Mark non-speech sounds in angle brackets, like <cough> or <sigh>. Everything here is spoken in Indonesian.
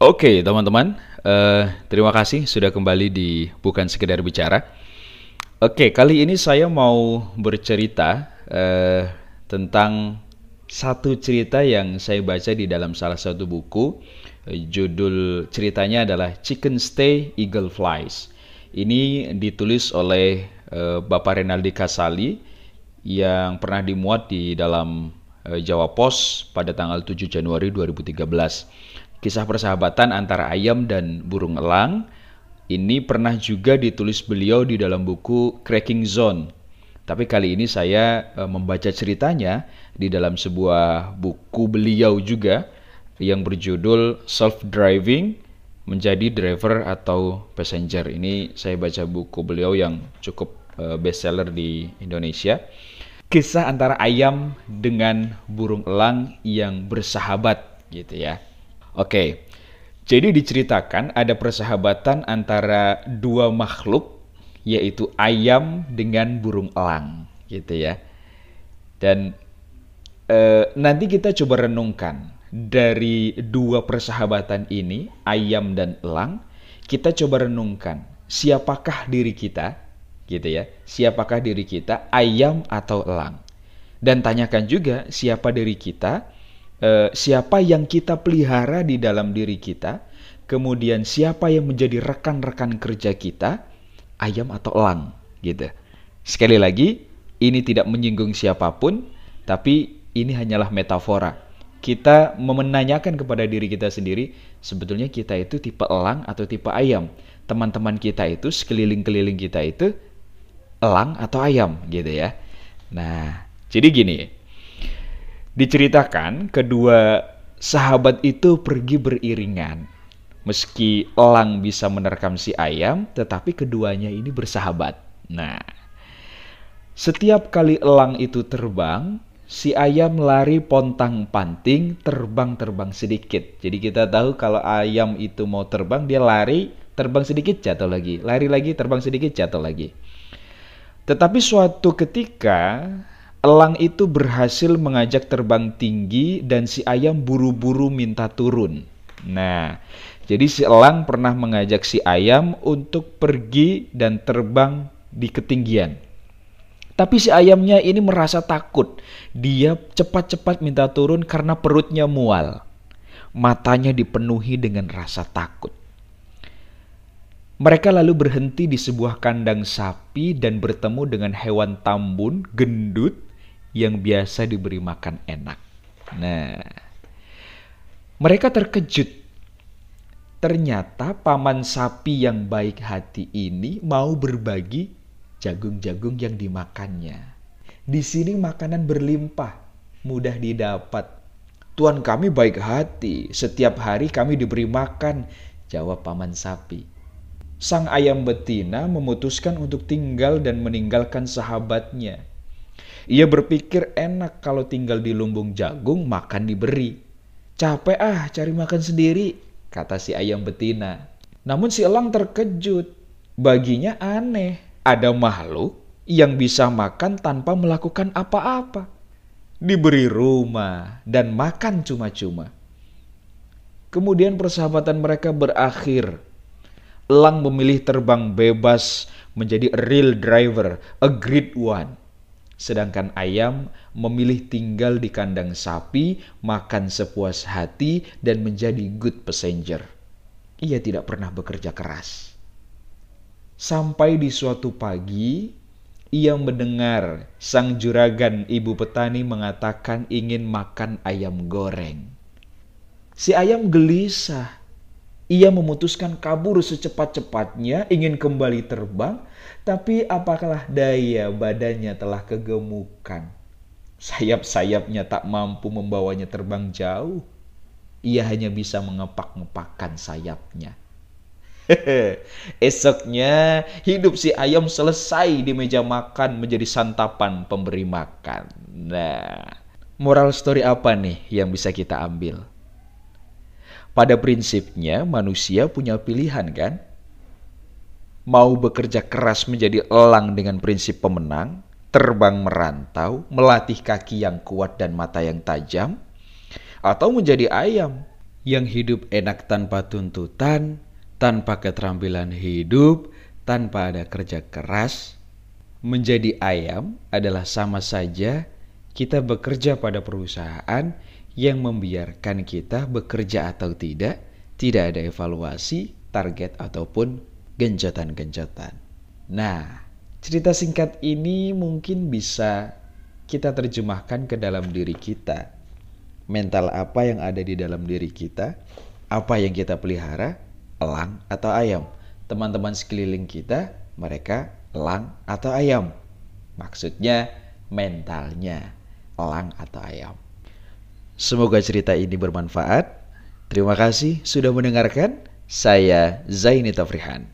Oke, teman-teman, uh, terima kasih sudah kembali di Bukan Sekedar Bicara. Oke, kali ini saya mau bercerita uh, tentang satu cerita yang saya baca di dalam salah satu buku. Uh, judul ceritanya adalah Chicken Stay Eagle Flies. Ini ditulis oleh uh, Bapak Renaldi Kasali yang pernah dimuat di dalam Jawa Pos pada tanggal 7 Januari 2013. Kisah persahabatan antara ayam dan burung elang ini pernah juga ditulis beliau di dalam buku Cracking Zone. Tapi kali ini saya e, membaca ceritanya di dalam sebuah buku beliau juga yang berjudul Self Driving menjadi driver atau passenger. Ini saya baca buku beliau yang cukup e, bestseller di Indonesia. Kisah antara ayam dengan burung elang yang bersahabat gitu ya. Oke, jadi diceritakan ada persahabatan antara dua makhluk, yaitu ayam dengan burung elang, gitu ya. Dan e, nanti kita coba renungkan dari dua persahabatan ini, ayam dan elang, kita coba renungkan siapakah diri kita, gitu ya. Siapakah diri kita, ayam atau elang? Dan tanyakan juga siapa diri kita eh, siapa yang kita pelihara di dalam diri kita, kemudian siapa yang menjadi rekan-rekan kerja kita, ayam atau elang, gitu. Sekali lagi, ini tidak menyinggung siapa pun, tapi ini hanyalah metafora. Kita menanyakan kepada diri kita sendiri, sebetulnya kita itu tipe elang atau tipe ayam. Teman-teman kita itu, sekeliling-keliling kita itu, elang atau ayam, gitu ya. Nah, jadi gini, Diceritakan kedua sahabat itu pergi beriringan. Meski elang bisa menerkam si ayam, tetapi keduanya ini bersahabat. Nah, setiap kali elang itu terbang, si ayam lari pontang-panting, terbang-terbang sedikit. Jadi kita tahu kalau ayam itu mau terbang, dia lari, terbang sedikit, jatuh lagi. Lari lagi, terbang sedikit, jatuh lagi. Tetapi suatu ketika Elang itu berhasil mengajak terbang tinggi dan si ayam buru-buru minta turun. Nah, jadi si elang pernah mengajak si ayam untuk pergi dan terbang di ketinggian. Tapi si ayamnya ini merasa takut. Dia cepat-cepat minta turun karena perutnya mual. Matanya dipenuhi dengan rasa takut. Mereka lalu berhenti di sebuah kandang sapi dan bertemu dengan hewan tambun, gendut, yang biasa diberi makan enak. Nah, mereka terkejut. Ternyata paman sapi yang baik hati ini mau berbagi jagung-jagung yang dimakannya. Di sini makanan berlimpah, mudah didapat. Tuan kami baik hati, setiap hari kami diberi makan, jawab paman sapi. Sang ayam betina memutuskan untuk tinggal dan meninggalkan sahabatnya ia berpikir enak kalau tinggal di lumbung jagung makan diberi. Capek ah cari makan sendiri, kata si ayam betina. Namun si elang terkejut. Baginya aneh, ada makhluk yang bisa makan tanpa melakukan apa-apa. Diberi rumah dan makan cuma-cuma. Kemudian persahabatan mereka berakhir. Elang memilih terbang bebas menjadi a real driver, a great one sedangkan ayam memilih tinggal di kandang sapi, makan sepuas hati, dan menjadi good passenger. Ia tidak pernah bekerja keras. Sampai di suatu pagi, ia mendengar sang juragan ibu petani mengatakan ingin makan ayam goreng. Si ayam gelisah ia memutuskan kabur secepat-cepatnya, ingin kembali terbang, tapi apakah daya badannya telah kegemukan. Sayap-sayapnya tak mampu membawanya terbang jauh. Ia hanya bisa mengepak-ngepakkan sayapnya. <laughs> Esoknya hidup si ayam selesai di meja makan menjadi santapan pemberi makan. Nah, moral story apa nih yang bisa kita ambil? Pada prinsipnya manusia punya pilihan kan? Mau bekerja keras menjadi elang dengan prinsip pemenang, terbang merantau, melatih kaki yang kuat dan mata yang tajam, atau menjadi ayam, yang hidup enak tanpa tuntutan, tanpa keterampilan hidup, tanpa ada kerja keras. Menjadi ayam adalah sama saja kita bekerja pada perusahaan yang membiarkan kita bekerja atau tidak, tidak ada evaluasi, target ataupun genjotan-genjotan. Nah, cerita singkat ini mungkin bisa kita terjemahkan ke dalam diri kita. Mental apa yang ada di dalam diri kita? Apa yang kita pelihara? Elang atau ayam? Teman-teman sekeliling kita, mereka elang atau ayam? Maksudnya mentalnya elang atau ayam. Semoga cerita ini bermanfaat. Terima kasih sudah mendengarkan. Saya Zaini Tafrihan.